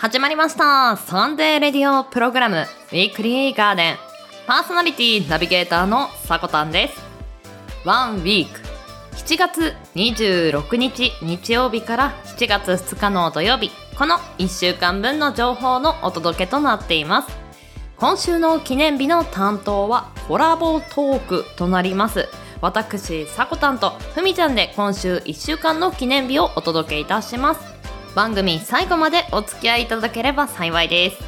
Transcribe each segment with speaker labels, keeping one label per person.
Speaker 1: 始まりました。サンデーレディオプログラム。ウィークリーガーデン。パーソナリティナビゲーターのさこたんです。ワンウィーク。7月26日日曜日から7月2日の土曜日。この1週間分の情報のお届けとなっています。今週の記念日の担当はコラボトークとなります。私さこたんとふみちゃんで今週1週間の記念日をお届けいたします。番組最後までお付き合いいただければ幸いです。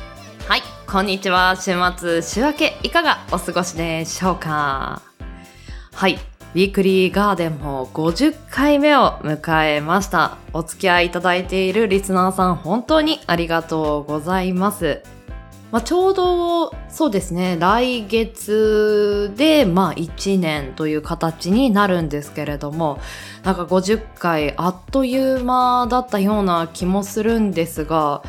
Speaker 1: はいこんにちは。週末週明けいかがお過ごしでしょうか？はいウィークリーガーデンも50回目を迎えました。お付き合いいただいているリスナーさん本当にありがとうございます。まあ、ちょうどそうですね来月でまあ1年という形になるんですけれどもなんか50回あっという間だったような気もするんですが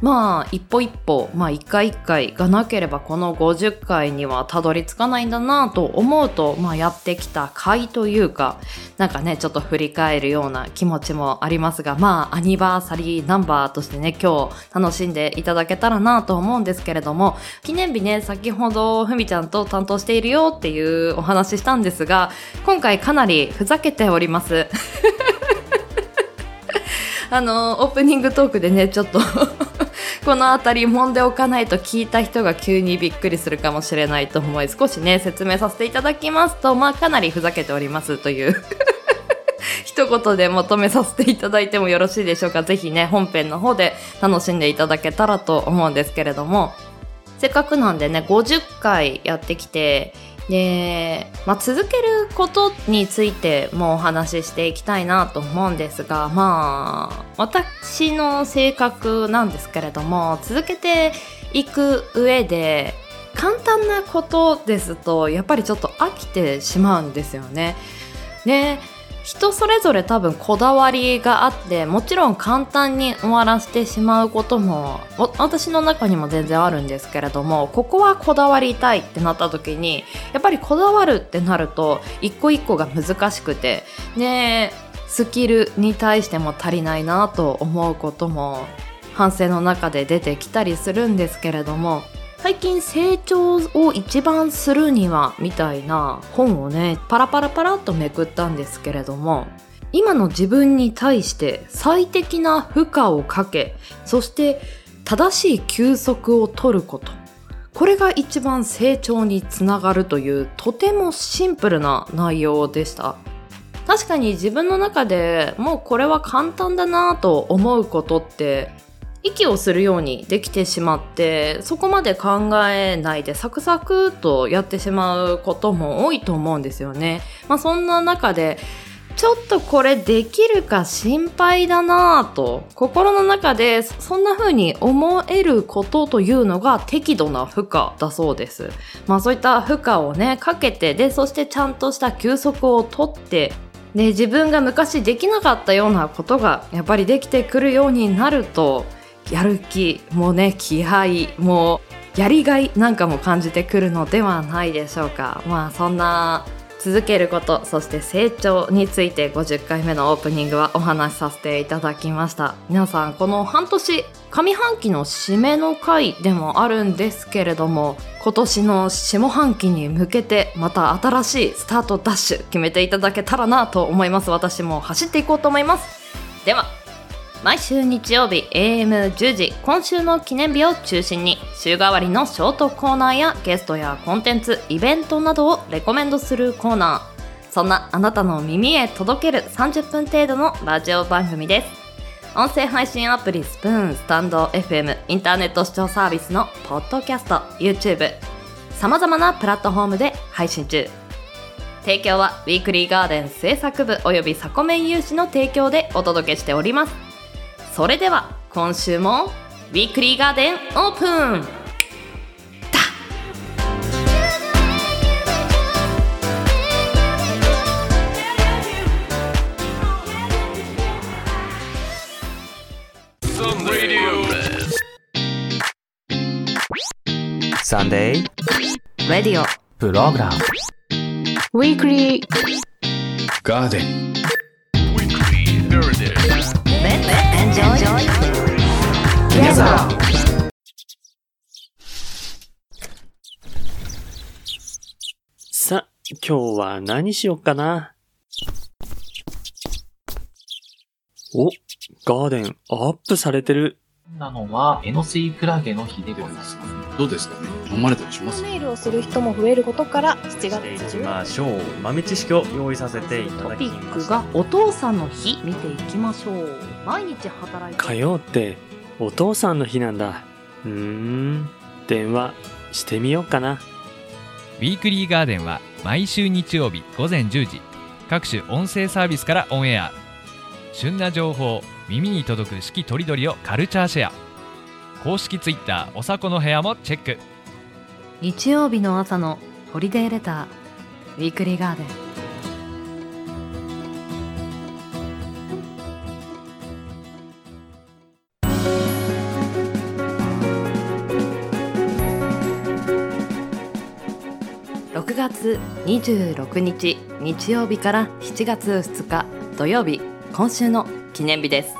Speaker 1: まあ一歩一歩、まあ一回一回がなければこの50回にはたどり着かないんだなと思うと、まあやってきた回というか、なんかね、ちょっと振り返るような気持ちもありますが、まあアニバーサリーナンバーとしてね、今日楽しんでいただけたらなと思うんですけれども、記念日ね、先ほどふみちゃんと担当しているよっていうお話したんですが、今回かなりふざけております。あの、オープニングトークでね、ちょっとこの辺り揉んでおかないと聞いた人が急にびっくりするかもしれないと思い少しね説明させていただきますとまあかなりふざけておりますという。一言でまとめさせていただいてもよろしいでしょうか。ぜひね本編の方で楽しんでいただけたらと思うんですけれども。せっかくなんでね50回やってきてで、まあ、続けることについてもお話ししていきたいなと思うんですがまあ私の性格なんですけれども続けていく上で簡単なことですとやっぱりちょっと飽きてしまうんですよね。で人それぞれ多分こだわりがあってもちろん簡単に終わらせてしまうことも私の中にも全然あるんですけれどもここはこだわりたいってなった時にやっぱりこだわるってなると一個一個が難しくてねスキルに対しても足りないなと思うことも反省の中で出てきたりするんですけれども最近成長を一番するにはみたいな本をねパラパラパラっとめくったんですけれども今の自分に対して最適な負荷をかけそして正しい休息を取ること。これが一番成長につながるというとてもシンプルな内容でした。確かに自分の中でもうこれは簡単だなと思うことって息をするようにできてしまってそこまで考えないでサクサクとやってしまうことも多いと思うんですよね。まあ、そんな中でちょっとこれできるか心配だなぁと心の中でそんな風に思えることというのが適度な負荷だそうです。まあそういった負荷をねかけてでそしてちゃんとした休息をとってで自分が昔できなかったようなことがやっぱりできてくるようになるとやる気もね気合もやりがいなんかも感じてくるのではないでしょうか。まあそんな続けることそして成長について50回目のオープニングはお話しさせていただきました。皆さんこの半年上半期の締めの回でもあるんですけれども今年の下半期に向けてまた新しいスタートダッシュ決めていただけたらなと思います。私も走っていこうと思います。では毎週日曜日 AM10 時今週の記念日を中心に週替わりのショートコーナーやゲストやコンテンツイベントなどをレコメンドするコーナー。そんなあなたの耳へ届ける30分程度のラジオ番組です。音声配信アプリスプーンスタンド FM インターネット視聴サービスのポッドキャスト YouTube さまざまなプラットフォームで配信中。提供はウィークリーガーデン制作部およびサコメン有志の提供でお届けしております。それでは今週もウィークリーガーデンオープン!
Speaker 2: サンデー
Speaker 1: レディオ。
Speaker 2: プログラム。
Speaker 1: ウィークリー
Speaker 2: ガーデン
Speaker 1: Enjoy
Speaker 2: Together
Speaker 3: さ、今日は何しよっかな？お、ガーデンアップされてる。
Speaker 4: なのは、エノスイクラゲの日でございます。
Speaker 5: どうですかね？飲まれたりします？
Speaker 6: ネイルをする人も増えることから7月
Speaker 7: していきましょう。豆知識を用意させていた
Speaker 1: ト
Speaker 7: だきま
Speaker 1: ピックがお父さんの日。見ていきましょう。毎日働いて。
Speaker 3: 火曜ってお父さんの日なんだ。うーん、電話してみようかな。
Speaker 8: ウィークリーガーデンは毎週日曜日午前10時。各種音声サービスからオンエア。旬な情報耳に届く四季とりどりをカルチャーシェア。公式ツイッターおさこの部屋もチェック。
Speaker 1: 日曜日の朝のホリデーレターウィークリーガーデン。6月26日日曜日から7月2日土曜日。今週の記念日です。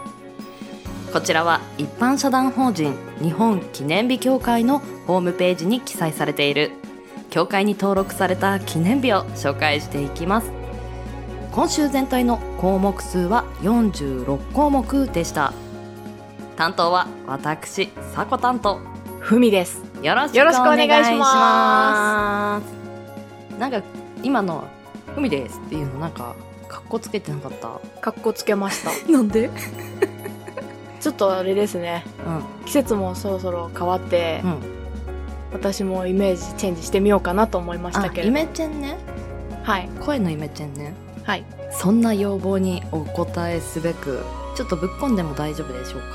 Speaker 1: こちらは一般社団法人日本記念日協会のホームページに記載されている協会に登録された記念日を紹介していきます。今週全体の項目数は46項目でした。担当は私さこ担当。
Speaker 6: ふみです。
Speaker 1: よろしく
Speaker 6: お
Speaker 1: お願いしま
Speaker 6: ます。
Speaker 1: なんか今の「海です」っていうのなんかこつけてなかった。
Speaker 6: かっこつけました。
Speaker 1: なんで？
Speaker 6: ちょっとあれですね。
Speaker 1: うん。
Speaker 6: 季節もそろそろ変わって、
Speaker 1: うん。
Speaker 6: 私もイメージチェンジしてみようかなと思いまし
Speaker 1: あ
Speaker 6: たけれど。
Speaker 1: イメチェンね。
Speaker 6: はい。
Speaker 1: 声のイメチェンね。
Speaker 6: はい。
Speaker 1: そんな要望にお答えすべくちょっとぶっこんでも大丈夫でしょうか？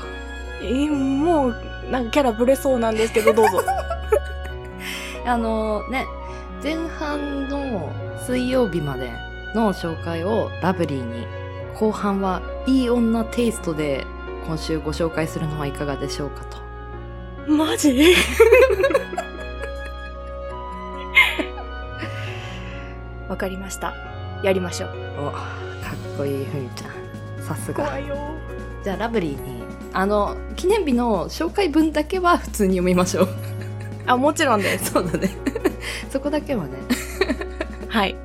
Speaker 6: えーもうなんかキャラぶれそうなんですけどどうぞ。
Speaker 1: あのね前半の水曜日までの紹介をラブリーに後半はいい女テイストで今週ご紹介するのはいかがでしょうかと。
Speaker 6: マジ？わかりました。やりましょう。
Speaker 1: おかっこいいふみちゃん。さすが。じゃあラブリーにあの記念日の紹介文だけは普通に読みましょう。
Speaker 6: あもちろんです。
Speaker 1: そうだね。そこだけはね。
Speaker 6: はい。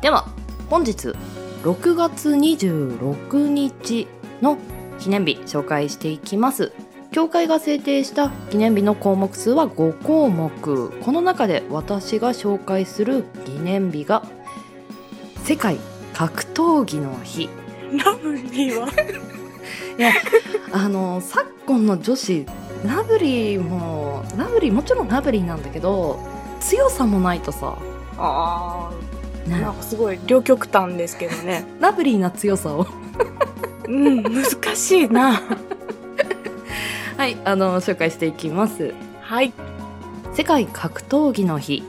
Speaker 1: では本日6月26日の記念日紹介していきます。協会が制定した記念日の項目数は5項目。この中で私が紹介する記念日が世界格闘技の日。
Speaker 6: ラブリーは
Speaker 1: あの昨今の女子ラブリーもラブリーもちろんラブリーなんだけど強さもないとさ、
Speaker 6: あなんかすごい両極端ですけどね。
Speaker 1: ラブリーな強さを。
Speaker 6: うん難しいな。
Speaker 1: はいあの紹介していきます。
Speaker 6: はい。
Speaker 1: 世界格闘技の日。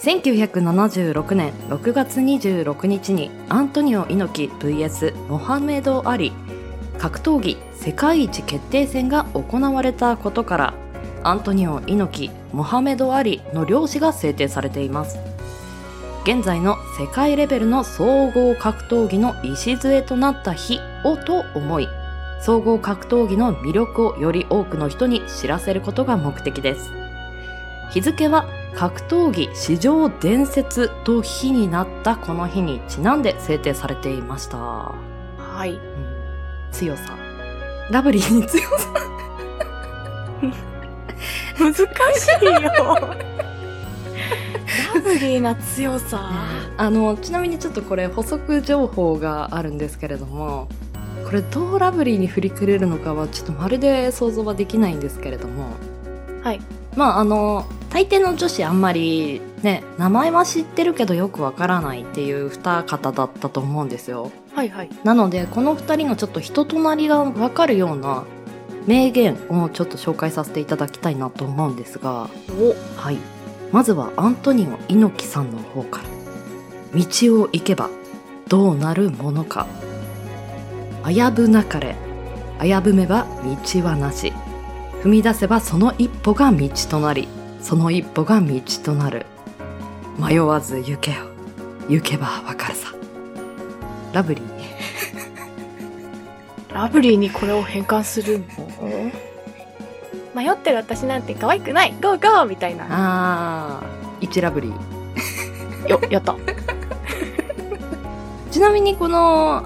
Speaker 1: 1976年6月26日にアントニオ猪木 VS モハメド・アリ。格闘技世界一決定戦が行われたことからアントニオ猪木モハメド・アリの両氏が制定されています現在の世界レベルの総合格闘技の礎となった日をと思い総合格闘技の魅力をより多くの人に知らせることが目的です。日付は格闘技史上伝説と日になったこの日にちなんで制定されていました、
Speaker 6: はい。
Speaker 1: うん。強さ。ラブリーに強さ。
Speaker 6: 難しいよラブリーな強さ。
Speaker 1: あのちなみにちょっとこれ補足情報があるんですけれどもこれどうラブリーに振りくれるのかはちょっとまるで想像はできないんですけれども。
Speaker 6: はい。
Speaker 1: まああの大抵の女子あんまりね名前は知ってるけどよくわからないっていう二方だったと思うんですよ。
Speaker 6: はいはい。
Speaker 1: なのでこの二人のちょっと人となりがわかるような名言をちょっと紹介させていただきたいなと思うんですが。
Speaker 6: お。
Speaker 1: はいまずはアントニオ猪木さんの方から。道を行けばどうなるものか。危ぶなかれ。危ぶめば道はなし。踏み出せばその一歩が道となり。その一歩が道となる。迷わず行けよ。行けばわかるさ。ラブリー。
Speaker 6: ラブリーにこれを変換するの？迷ってる私なんて可愛くないゴーゴーみたいな。
Speaker 1: あー、一ラブリー。
Speaker 6: よ、やった。
Speaker 1: ちなみにこの、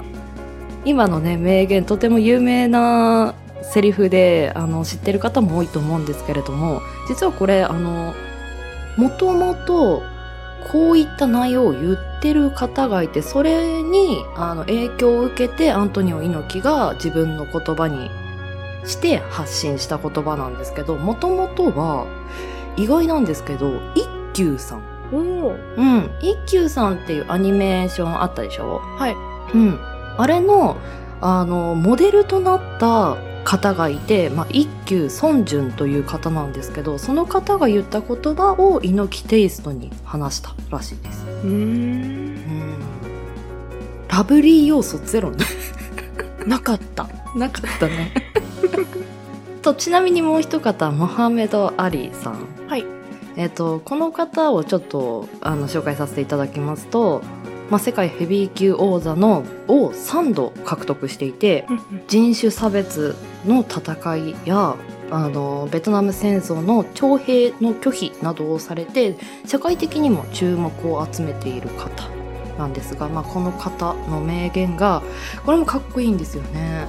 Speaker 1: 今のね、名言、とても有名なセリフで、あの、知ってる方も多いと思うんですけれども、実はこれ、あの、もともと、こういった内容を言ってる方がいて、それに、あの、影響を受けて、アントニオ猪木が自分の言葉にして発信した言葉なんですけど、もともとは、意外なんですけど、一休さん。うん。一休さんっていうアニメーションあったでしょ？
Speaker 6: はい。
Speaker 1: うん。あれの、あの、モデルとなった方がいて、まあ、一休孫淳という方なんですけど、その方が言った言葉を猪木テイストに話したらしいです。
Speaker 6: うーん。
Speaker 1: うん。ラブリー要素ゼロね。
Speaker 6: なかった。
Speaker 1: なかったね。と、ちなみにもう一方、モハメド・アリさん。
Speaker 6: はい。
Speaker 1: えっ、と、この方をちょっと、あの、紹介させていただきますと、まあ、世界ヘビー級王座のを3度獲得していて、人種差別の戦いや、あの、ベトナム戦争の徴兵の拒否などをされて、社会的にも注目を集めている方なんですが、まあ、この方の名言が、これもかっこいいんですよね。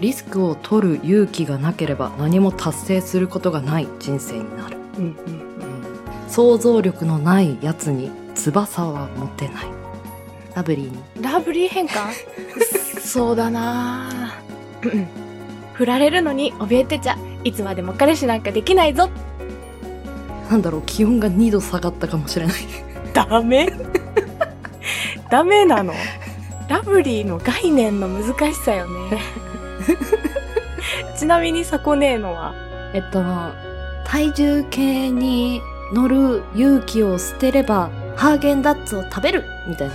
Speaker 1: リスクを取る勇気がなければ何も達成することがない人生になる。
Speaker 6: うんうん。
Speaker 1: 想像力のないやつに翼は持てない。ラブリーに。
Speaker 6: ラブリー変換？そうだな 振られるのに怯えてちゃ、いつまでも彼氏なんかできないぞ。
Speaker 1: なんだろう、気温が2度下がったかもしれない。
Speaker 6: ダメ？ダメなの？ラブリーの概念の難しさよね。ちなみにサコネーノは、
Speaker 1: えっと、体重計に乗る勇気を捨てれば、ハーゲンダッツを食べる？みたいな。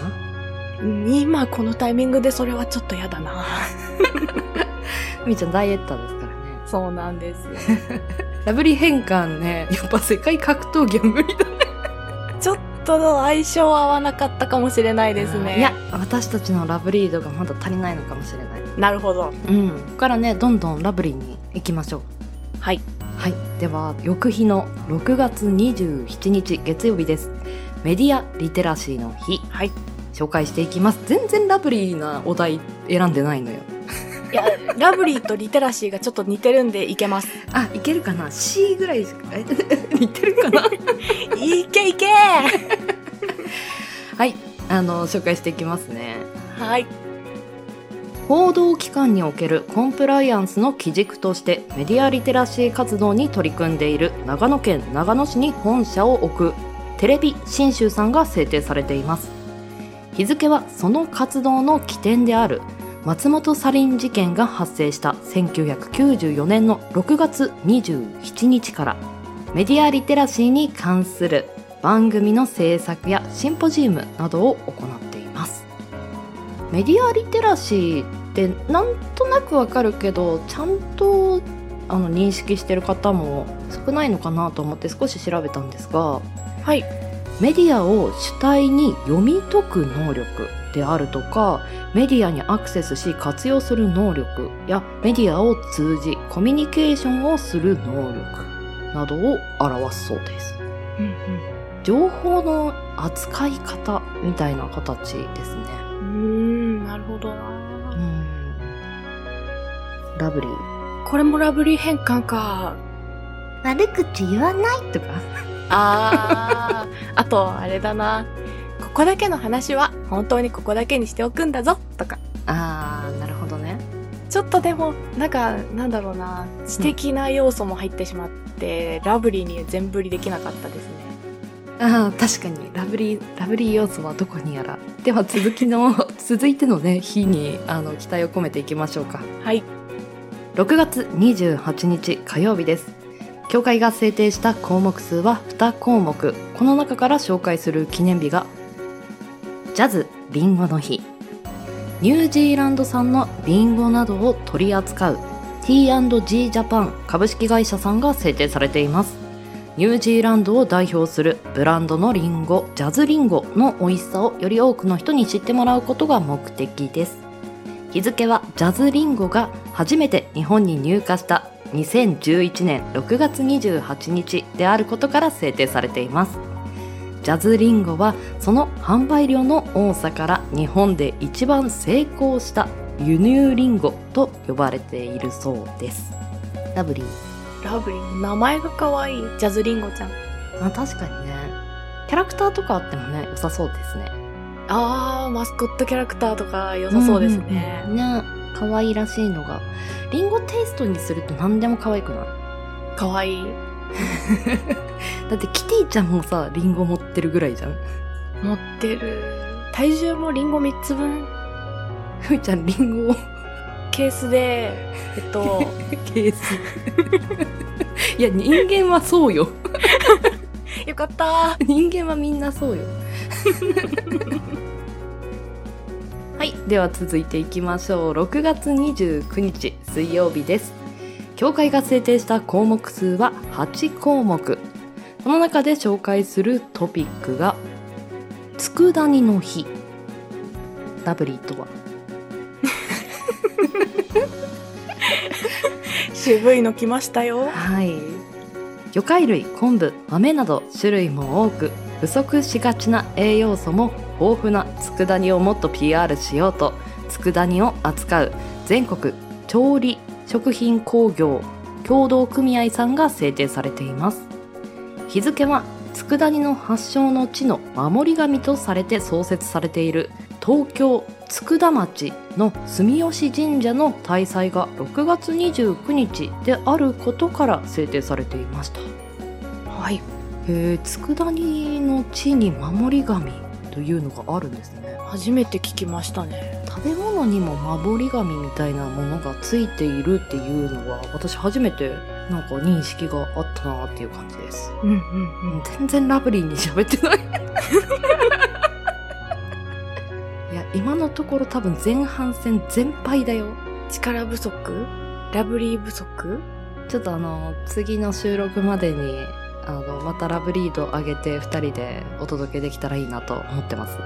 Speaker 6: うん今このタイミングでそれはちょっとやだな
Speaker 1: みーちゃんダイエッターですからね。
Speaker 6: そうなんですよ。
Speaker 1: ラブリー変換ね、やっぱ世界格闘技は無理だ
Speaker 6: ちょっと相性合わなかったかもしれないですね。
Speaker 1: いや、私たちのラブリードがまだ足りないのかもしれない。
Speaker 6: なるほど。
Speaker 1: うん。ここからね、どんどんラブリーに行きましょう。
Speaker 6: はい。
Speaker 1: はい。では、翌日の6月27日月曜日です。メディアリテラシーの日。
Speaker 6: はい。
Speaker 1: 紹介していきます。全然ラブリーなお題選んでないのよ。
Speaker 6: いや、ラブリーとリテラシーがちょっと似てるんでいけます。
Speaker 1: あ、いけるかな ?C ぐらいしか、え？似てるかな？
Speaker 6: いけいけ
Speaker 1: はい。あの、紹介していきますね。
Speaker 6: はい。
Speaker 1: 報道機関におけるコンプライアンスの基軸としてメディアリテラシー活動に取り組んでいる長野県長野市に本社を置く。テレビ新州さんが制定されています。日付はその活動の起点である。松本サリン事件が発生した1994年の6月27日から。メディアリテラシーに関する番組の制作やシンポジウムなどを行っていますメディアリテラシーってなんとなくわかるけどちゃんとあの認識してる方も少ないのかなと思って少し調べたんですが
Speaker 6: はい。
Speaker 1: メディアを主体に読み解く能力であるとかメディアにアクセスし活用する能力やメディアを通じコミュニケーションをする能力などを表すそうです。
Speaker 6: うん
Speaker 1: 情報の扱い方みたいな形ですね
Speaker 6: なるほどな
Speaker 1: うんラブリー
Speaker 6: これもラブリー変換か。
Speaker 1: 悪口言わないとか
Speaker 6: あー、あと、あれだな。ここだけの話は本当にここだけにしておくんだぞとか。
Speaker 1: あーなるほどね
Speaker 6: ちょっとでも、なんか、なんだろうな。知的な要素も入ってしまって、ラブリーに全振りできなかったですね。
Speaker 1: あー確かに。ラブリーラブリー要素はどこにやら。では続きの 続いてのね日にあの期待を込めていきましょうか。
Speaker 6: はい。
Speaker 1: 6月28日火曜日です。協会が制定した項目数は2項目。この中から紹介する記念日がジャズリンゴの日。ニュージーランド産のリンゴなどを取り扱う T&G ジャパン株式会社さんが制定されていますニュージーランドを代表するブランドのリンゴジャズリンゴの美味しさをより多くの人に知ってもらうことが目的です。日付はジャズリンゴが初めて日本に入荷した2011年6月28日であることから制定されています。ジャズリンゴはその販売量の多さから日本で一番成功した輸入リンゴと呼ばれているそうです。ラブリー
Speaker 6: ラブリー。名前が可愛い。ジャズリンゴちゃん。
Speaker 1: あ確かにねキャラクターとかあってもね良さそうですね
Speaker 6: あー、マスコットキャラクターとか良さそうですね。
Speaker 1: んうんね可愛らしいのがリンゴテイストにすると何でも可愛くない？
Speaker 6: 可愛い
Speaker 1: だってキティちゃんもさリンゴ持ってるぐらいじゃん
Speaker 6: 持ってる。体重もリンゴ3つ分。
Speaker 1: ふみちゃんリンゴを
Speaker 6: ケースで、えっと、
Speaker 1: ケースいや人間はそうよ。
Speaker 6: よかった。
Speaker 1: 人間はみんなそうよ。はい。では続いていきましょう。6月29日水曜日です。協会が制定した項目数は8項目。この中で紹介するトピックが佃煮の日。ラブリーとは？
Speaker 6: 渋いの来ましたよ。
Speaker 1: はい。魚介類昆布豆など種類も多く不足しがちな栄養素も豊富な佃煮をもっと PR しようと佃煮を扱う全国調理食品工業協同組合さんが制定されています。日付は佃煮の発祥の地の守り神とされて創設されている東京佃町の住吉神社の大祭が6月29日であることから制定されていました。
Speaker 6: はい。
Speaker 1: へえ佃煮の地に守り神というのがあるんですね。
Speaker 6: 初めて聞きましたね。
Speaker 1: 食べ物にも守り神みたいなものがついているっていうのは私初めてなんか認識があったなっていう感じです。
Speaker 6: うんうん
Speaker 1: うん。全然ラブリーに喋ってない今のところ多分前半戦全敗だよ。
Speaker 6: 力不足？ラブリー不足？
Speaker 1: ちょっとあの次の収録までにあのまたラブリード上げて2人でお届けできたらいいなと思ってます。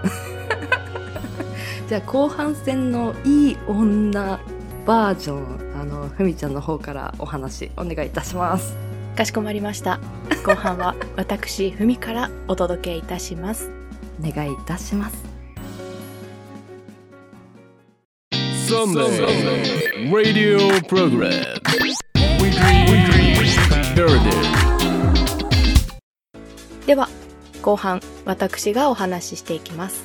Speaker 1: じゃあ後半戦のいい女バージョンあのふみちゃんの方からお話お願いいたします。
Speaker 6: かしこまりました。後半は私、ふみからお届けいたします。
Speaker 1: お願いいたします
Speaker 2: Sunday Radio Program Weekly
Speaker 6: では、後半、私がお話ししていきます。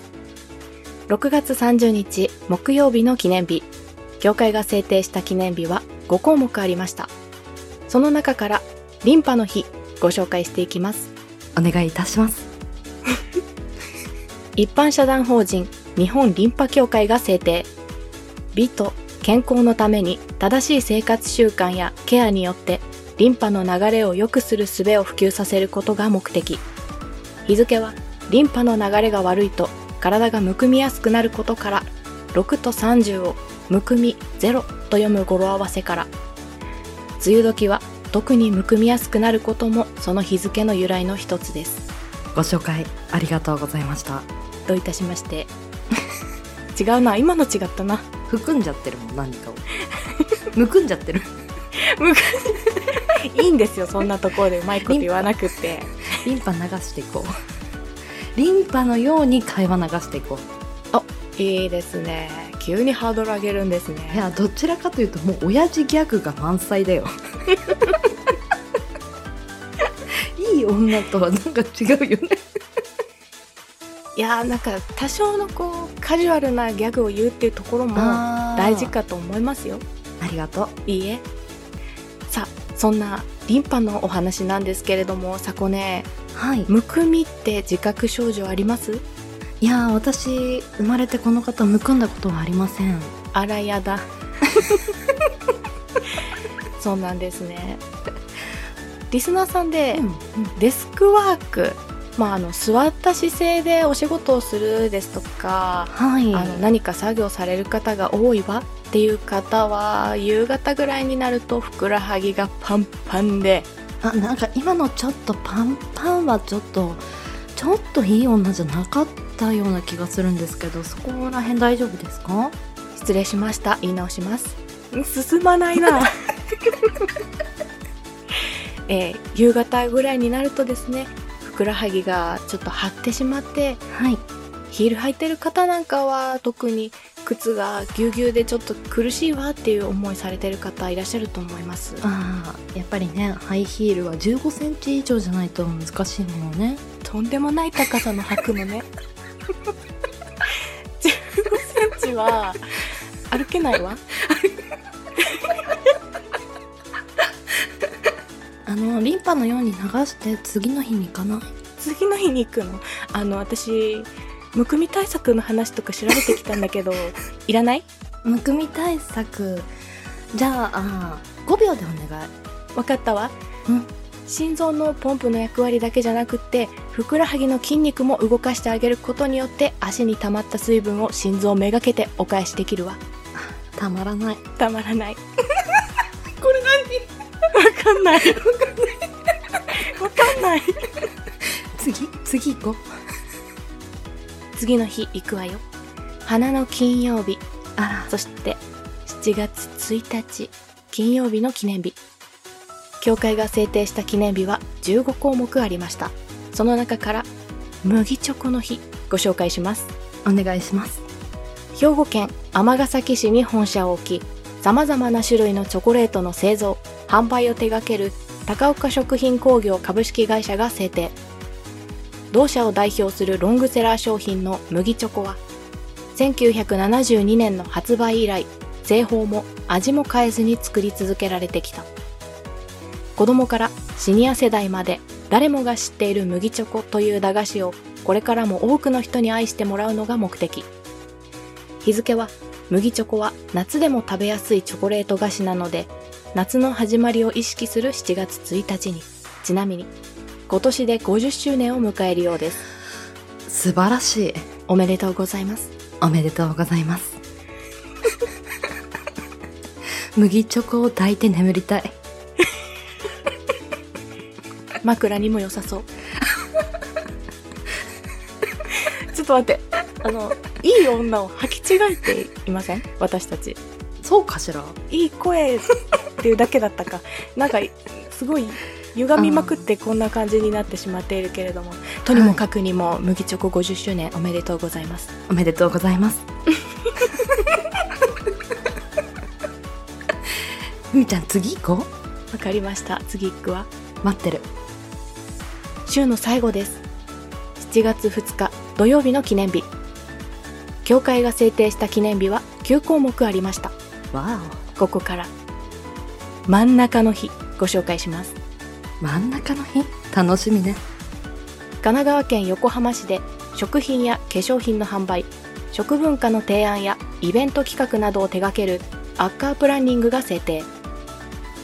Speaker 6: 6月30日、木曜日の記念日。協会が制定した記念日は5項目ありました。その中から、リンパの日、ご紹介していきます。
Speaker 1: お願いいたします
Speaker 6: 一般社団法人日本リンパ協会が制定美と健康のために正しい生活習慣やケアによってリンパの流れを良くする術を普及させることが目的。日付はリンパの流れが悪いと体がむくみやすくなることから6と30をむくみ0と読む語呂合わせから。梅雨時は特にむくみやすくなることもその日付の由来の一つです。
Speaker 1: ご紹介ありがとうございました。
Speaker 6: どういたしまして違うな今の違ったな。
Speaker 1: 含んじゃってるもん何かを。むくんじゃってる。
Speaker 6: いいんですよそんなところで。うまいこと言わなくって。
Speaker 1: リンパ流していこう。リンパのように会話流していこう。
Speaker 6: いいですね。急にハードル上げるんです
Speaker 1: い
Speaker 6: ね
Speaker 1: やどちらかというともう親父ギャグが満載だよ。いい女とはなんか違うよね。
Speaker 6: いやーなんか多少のこうカジュアルなギャグを言うっていうところも大事かと思いますよ。
Speaker 1: ありがとう。
Speaker 6: いいえ。さあそんなリンパのお話なんですけれどもさこね
Speaker 1: はい。
Speaker 6: むくみって自覚症状あります？
Speaker 1: いやー私生まれてこの方むくんだことはありません。
Speaker 6: あらやだ。そうなんですね。リスナーさんで、デスクワーク、まあ、あの座った姿勢でお仕事をするですとか、
Speaker 1: はい。
Speaker 6: あの何か作業される方が多いわっていう方は夕方ぐらいになるとふくらはぎがパンパンで。
Speaker 1: あなんか今のちょっとパンパンはちょっとちょっといい女じゃなかったような気がするんですけどそこら辺大丈夫ですか？
Speaker 6: 失礼しました。言い直します。ん進まないな。えー夕方ぐらいになるとですねふくらはぎがちょっと張ってしまって
Speaker 1: はい。
Speaker 6: ヒール履いてる方なんかは特に靴がぎゅうぎゅうでちょっと苦しいわっていう思いされてる方いらっしゃると思います。
Speaker 1: ああやっぱりねハイヒールは1 5センチ以上じゃないと難しいものね。
Speaker 6: とんでもない高さの履くのね。15センチは歩けないわ
Speaker 1: あのリンパのように流して次の日に行かない？
Speaker 6: 次の日に行くの？あの私むくみ対策の話とか調べてきたんだけど いらない？
Speaker 1: むくみ対策？じゃああー5秒でお願い。
Speaker 6: わかったわ。
Speaker 1: うん。
Speaker 6: 心臓のポンプの役割だけじゃなくってふくらはぎの筋肉も動かしてあげることによって足に溜まった水分を心臓めがけてお返しできるわ。
Speaker 1: たまらない。
Speaker 6: たまらないかんない。わかんない。
Speaker 1: 次？次行こう。
Speaker 6: 次の日行くわよ。花の金曜日。
Speaker 1: あ
Speaker 6: そして7月1日金曜日の記念日。教会が制定した記念日は15項目ありました。その中から麦チョコの日ご紹介します。
Speaker 1: らお願いします。
Speaker 6: 兵庫県尼崎市に本社を置き様々な種類のチョコレートの製造販売を手掛ける高岡食品工業株式会社が制定。同社を代表するロングセラー商品の麦チョコは1972年の発売以来製法も味も変えずに作り続けられてきた。子供からシニア世代まで誰もが知っている麦チョコという駄菓子をこれからも多くの人に愛してもらうのが目的。日付は麦チョコは夏でも食べやすいチョコレート菓子なので夏の始まりを意識する7月1日に。ちなみに今年で50周年を迎えるようです。
Speaker 1: 素晴らしい。
Speaker 6: おめでとうございます。
Speaker 1: おめでとうございます。麦チョコを抱いて眠りたい。
Speaker 6: 枕にも良さそう。ちょっと待って。あのいい女を履き違えていません？私たち
Speaker 1: そうかしら？
Speaker 6: いい声っていうだけだったか。なんかすごい歪みまくってこんな感じになってしまっているけれども。とにもかくにも麦チョコ50周年おめでとうございます。
Speaker 1: おめでとうございます。ふみちゃん次行こ
Speaker 6: わかりました。次行くわ。
Speaker 1: う待ってる。
Speaker 6: 週の最後です。7月2日土曜日の記念日。教会が制定した記念日は9項目ありました
Speaker 1: わ
Speaker 6: ここから。真ん中の日ご紹介します。
Speaker 1: お真ん中の日？楽しみね。
Speaker 6: 神奈川県横浜市で食品や化粧品の販売食文化の提案やイベント企画などを手掛けるアッカープランニングが制定。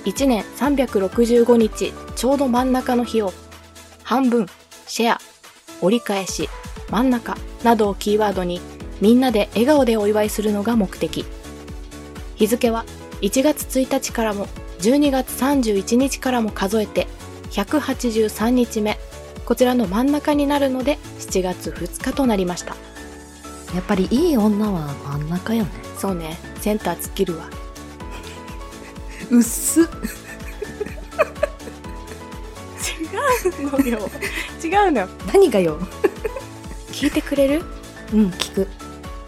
Speaker 6: 1年365日ちょうど真ん中の日を半分シェア折り返し真ん中などをキーワードにみんなで笑顔でお祝いするのが目的日付は1月1日からも12月31日からも数えて183日目こちらの真ん中になるので7月2日となりました。
Speaker 1: やっぱりいい女は真ん中よね。
Speaker 6: そうね。センター突っ切るわ。
Speaker 1: うっ。す
Speaker 6: 違うのよ。違うのよ。
Speaker 1: 何がよ。
Speaker 6: 聞いてくれる？
Speaker 1: うん聞く。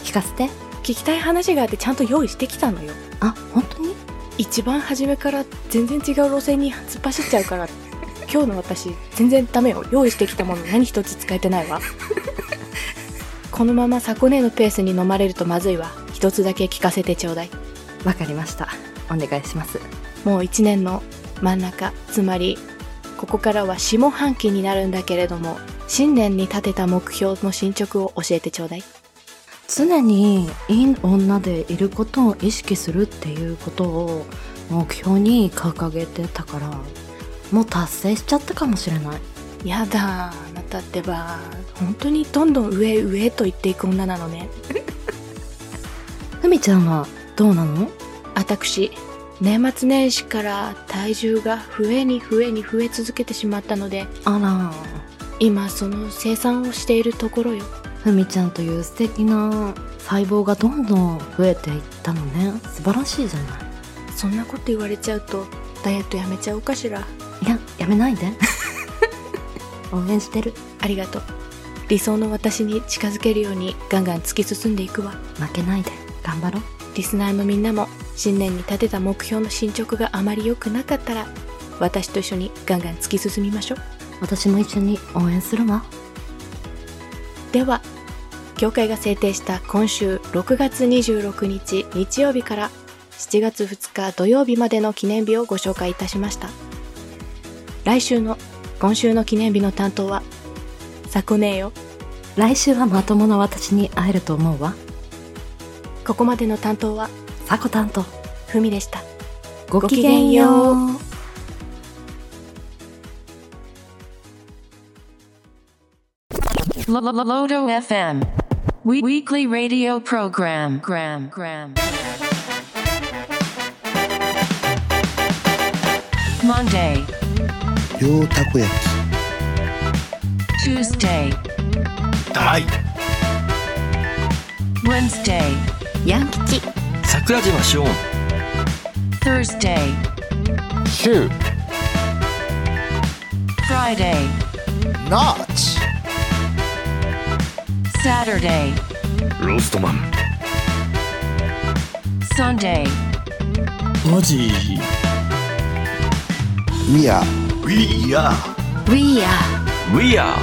Speaker 1: 聞かせて
Speaker 6: 聞きたい話があってちゃんと用意してきたのよ。
Speaker 1: あ本当に？
Speaker 6: 一番初めから全然違う路線に突っ走っちゃうから。今日の私全然ダメよ。用意してきたもの何一つ使えてないわ。このままサコネのペースに飲まれるとまずいわ。一つだけ聞かせてちょうだい。
Speaker 1: わかりました。お願いします。
Speaker 6: もう一年の真ん中つまりここからは下半期になるんだけれども新年に立てた目標の進捗を教えてちょうだい
Speaker 1: 常にいい女でいることを意識するっていうことを目標に掲げてたからもう達成しちゃったかもしれない。
Speaker 6: やだあなたってば本当にどんどん上へ上へと言っていく女なのね。
Speaker 1: ふみちゃんはどうなの？
Speaker 6: 私年末年始から体重が増えに増えに増え続けてしまったので
Speaker 1: あら
Speaker 6: 今その生産をしているところよ
Speaker 1: ふみちゃんという素敵な細胞がどんどん増えていったのね。素晴らしいじゃない。
Speaker 6: そんなこと言われちゃうとダイエットやめちゃおうかしら？
Speaker 1: いややめないで。応援してる。
Speaker 6: ありがとう。理想の私に近づけるようにガンガン突き進んでいくわ。
Speaker 1: 負けないで。頑張ろう。
Speaker 6: リスナーのみんなも新年に立てた目標の進捗があまり良くなかったら私と一緒にガンガン突き進みましょう。
Speaker 1: 私も一緒に応援するわ
Speaker 6: では協会が制定した今週6月26日日曜日から7月2日土曜日までの記念日をご紹介いたしました。来週の今週の記念日の担当はさこねえよ。
Speaker 1: 来週はまともな私に会えると思うわ。
Speaker 6: ここまでの担当は
Speaker 1: さこ担当。
Speaker 6: ふみでした。
Speaker 1: ごきげんよう
Speaker 9: Lodo FM. We- weekly radio program. Gram, gram. Monday,
Speaker 10: ようたこ焼
Speaker 9: Tuesday,
Speaker 10: 大
Speaker 9: Wednesday,
Speaker 1: ヤン吉
Speaker 10: 桜島シオン
Speaker 9: Thursday,
Speaker 2: シュ
Speaker 9: Friday,
Speaker 10: ナーチ
Speaker 9: Saturday,
Speaker 10: ローストマン
Speaker 9: Sunday,
Speaker 10: マジウィアウィア
Speaker 1: We are
Speaker 10: We are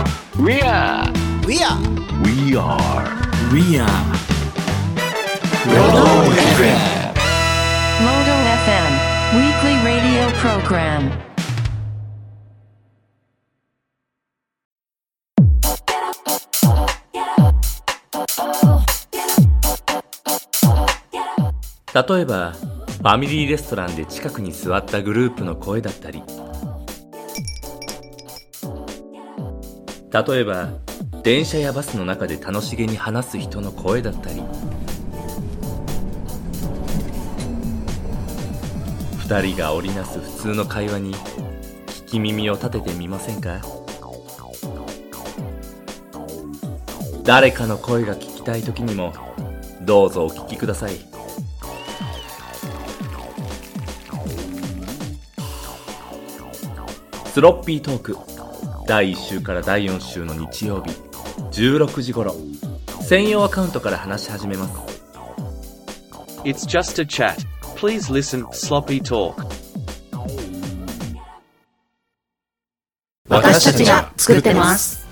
Speaker 2: We are
Speaker 10: We are
Speaker 2: We are
Speaker 10: We are
Speaker 9: Lodo FM. Weekly radio program.
Speaker 11: 例えばファミリーレストランで近くに座ったグループの声だったり。例えば電車やバスの中で楽しげに話す人の声だったり。二人が織りなす普通の会話に聞き耳を立ててみませんか？誰かの声が聞きたい時にもどうぞお聞きください。スロッピートーク。第1週から第4週の日曜日。16時頃。専用アカウントから話し始めます。
Speaker 12: It's just a chat. Please listen, sloppy talk.
Speaker 1: 私たちが作ってます。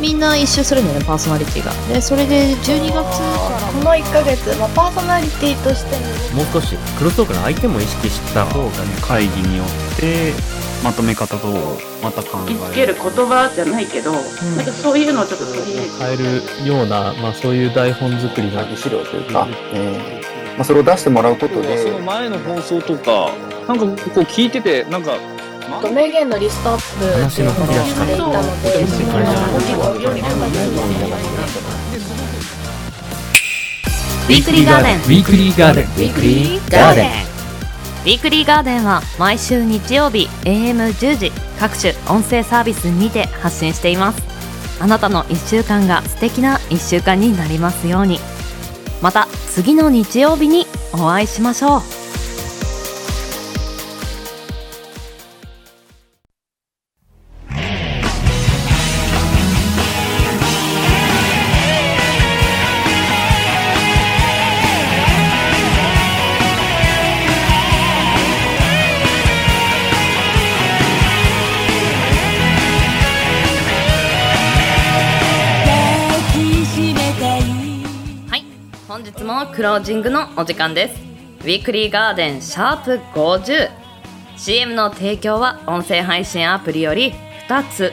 Speaker 1: みんな一周するんだよねパーソナリティが。でそれで12月から
Speaker 6: この1ヶ月、まあ、パーソナリティとしても
Speaker 7: もう少しクロストークの相手も意識した方がね
Speaker 5: 会議によってまとめ方とまた考え
Speaker 13: つける言葉じゃないけど、なんかそういうのをちょっと取り入れて。
Speaker 14: 変えるような、まあ、そういう台本作りの資料というか、えー。まあ、それを出してもらうことで。
Speaker 15: その前の放送とかなんかこう聞いててなんか
Speaker 6: 名言のリストアップ
Speaker 7: 話の振り出し
Speaker 6: していたのでそのご記号より頑張っていただきたいなと
Speaker 1: ウィークリーガーデン。
Speaker 8: ウィークリーガーデン。
Speaker 1: ウィークリーガーデンウィークリーガーデンは毎週日曜日 AM10 時各種音声サービスにて発信しています。あなたの1週間が素敵な1週間になりますように。また次の日曜日にお会いしましょう。ージングのお時間です。ウィークリーガーデンシャープ 50CM の提供は音声配信アプリより2つ。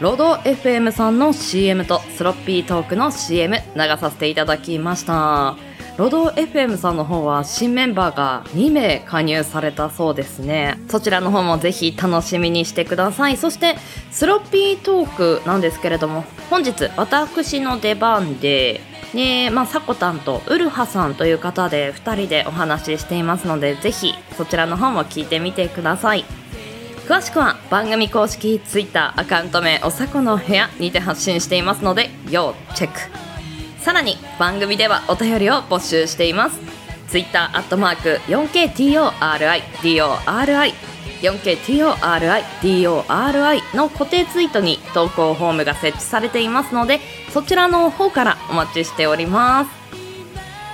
Speaker 1: ロド FM さんの CM とスロッピートークの CM 流させていただきました。ロド FM さんの方は新メンバーが2名加入されたそうですね。そちらの方もぜひ楽しみにしてください。そしてスロッピートークなんですけれども本日私の出番でねまあ、さこたんとウルハさんという方で2人でお話ししていますのでぜひそちらの方も聞いてみてください。詳しくは番組公式 Twitter アカウント名おさこの部屋にて発信していますので要チェック。さらに番組ではお便りを募集しています。Twitter アットマーク 4KTORIDORI 4KTORIDORI の固定ツイートに投稿フォームが設置されていますのでそちらの方からお待ちしております。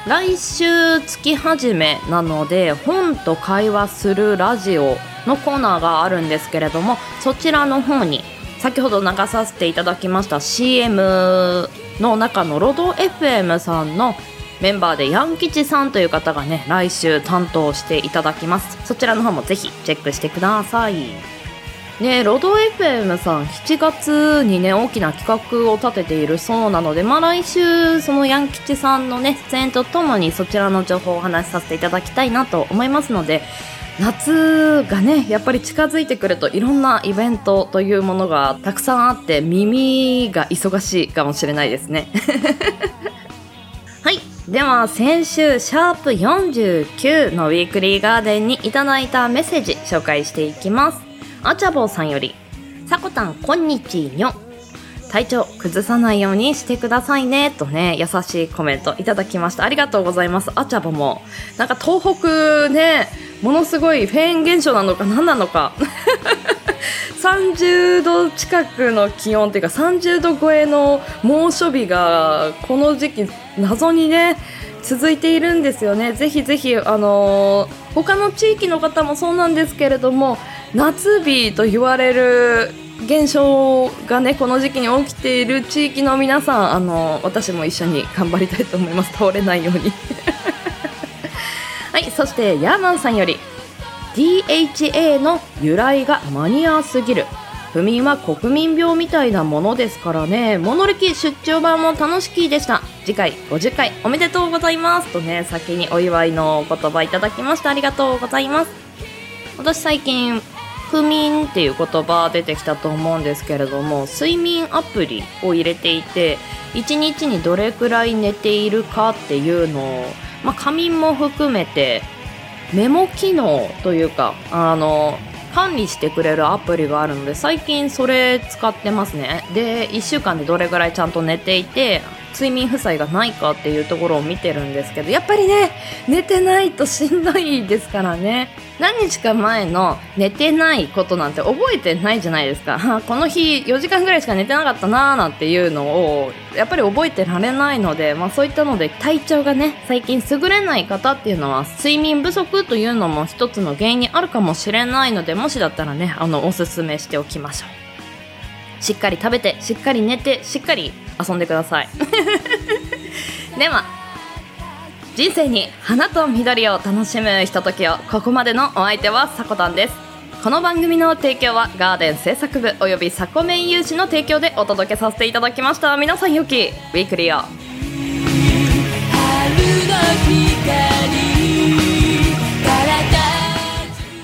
Speaker 1: 来週月始めなので本と会話するラジオのコーナーがあるんですけれどもそちらの方に先ほど流させていただきました CM の中のロド FM さんのメンバーでヤン吉さんという方がね来週担当していただきます。そちらの方もぜひチェックしてください。ねロド FM さん7月にね大きな企画を立てているそうなのでまあ来週そのヤン吉さんのね出演とともにそちらの情報をお話しさせていただきたいなと思いますので夏がねやっぱり近づいてくるといろんなイベントというものがたくさんあって耳が忙しいかもしれないですね。では先週シャープ49のウィークリーガーデンにいただいたメッセージ紹介していきます。あちゃぼうさんよりさこたんこんにちにょ体調崩さないようにしてくださいねとね優しいコメントいただきました。ありがとうございます。あちゃぼも。なんか東北ねものすごいフェーン現象なのか何なのか。30度近くの気温っていうか30度超えの猛暑日がこの時期謎にね続いているんですよね。ぜひぜひあのー他の地域の方もそうなんですけれども夏日と言われる現象がねこの時期に起きている地域の皆さんあの私も一緒に頑張りたいと思います。倒れないように。はいそしてヤーマンさんより DHA の由来がマニアすぎる。不眠は国民病みたいなものですからね。モノレキ出張版も楽しきでした。次回50回おめでとうございます。とね先にお祝いのお言葉いただきましてありがとうございます。私最近不眠っていう言葉出てきたと思うんですけれども睡眠アプリを入れていて1日にどれくらい寝ているかっていうのを、まあ、仮眠も含めてメモ機能というかあの管理してくれるアプリがあるので最近それ使ってますね。で1週間でどれぐらいちゃんと寝ていて睡眠負債がないかっていうところを見てるんですけどやっぱりね寝てないとしんどいですからね。何日か前の寝てないことなんて覚えてないじゃないですか。この日4時間ぐらいしか寝てなかったなーなんていうのをやっぱり覚えてられないので、まあ、そういったので体調がね最近優れない方っていうのは睡眠不足というのも一つの原因にあるかもしれないのでもしだったらねあのおすすめしておきましょう。しっかり食べてしっかり寝てしっかり遊んでください。では人生に花と緑を楽しむひとときをここまでのお相手はさこたんです。この番組の提供はガーデン制作部およびサコメン有志の提供でお届けさせていただきました。皆さんよきウィークリーを。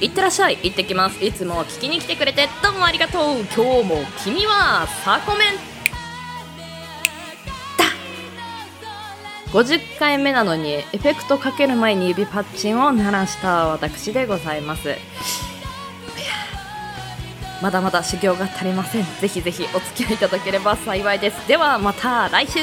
Speaker 1: いってらっしゃい。行ってきます。いつも聞きに来てくれてどうもありがとう。今日も君はサコメン。50回目なのにエフェクトかける前に指パッチンを鳴らした私でございます。まだまだ修行が足りません。ぜひぜひお付き合いいただければ幸いです。ではまた来週。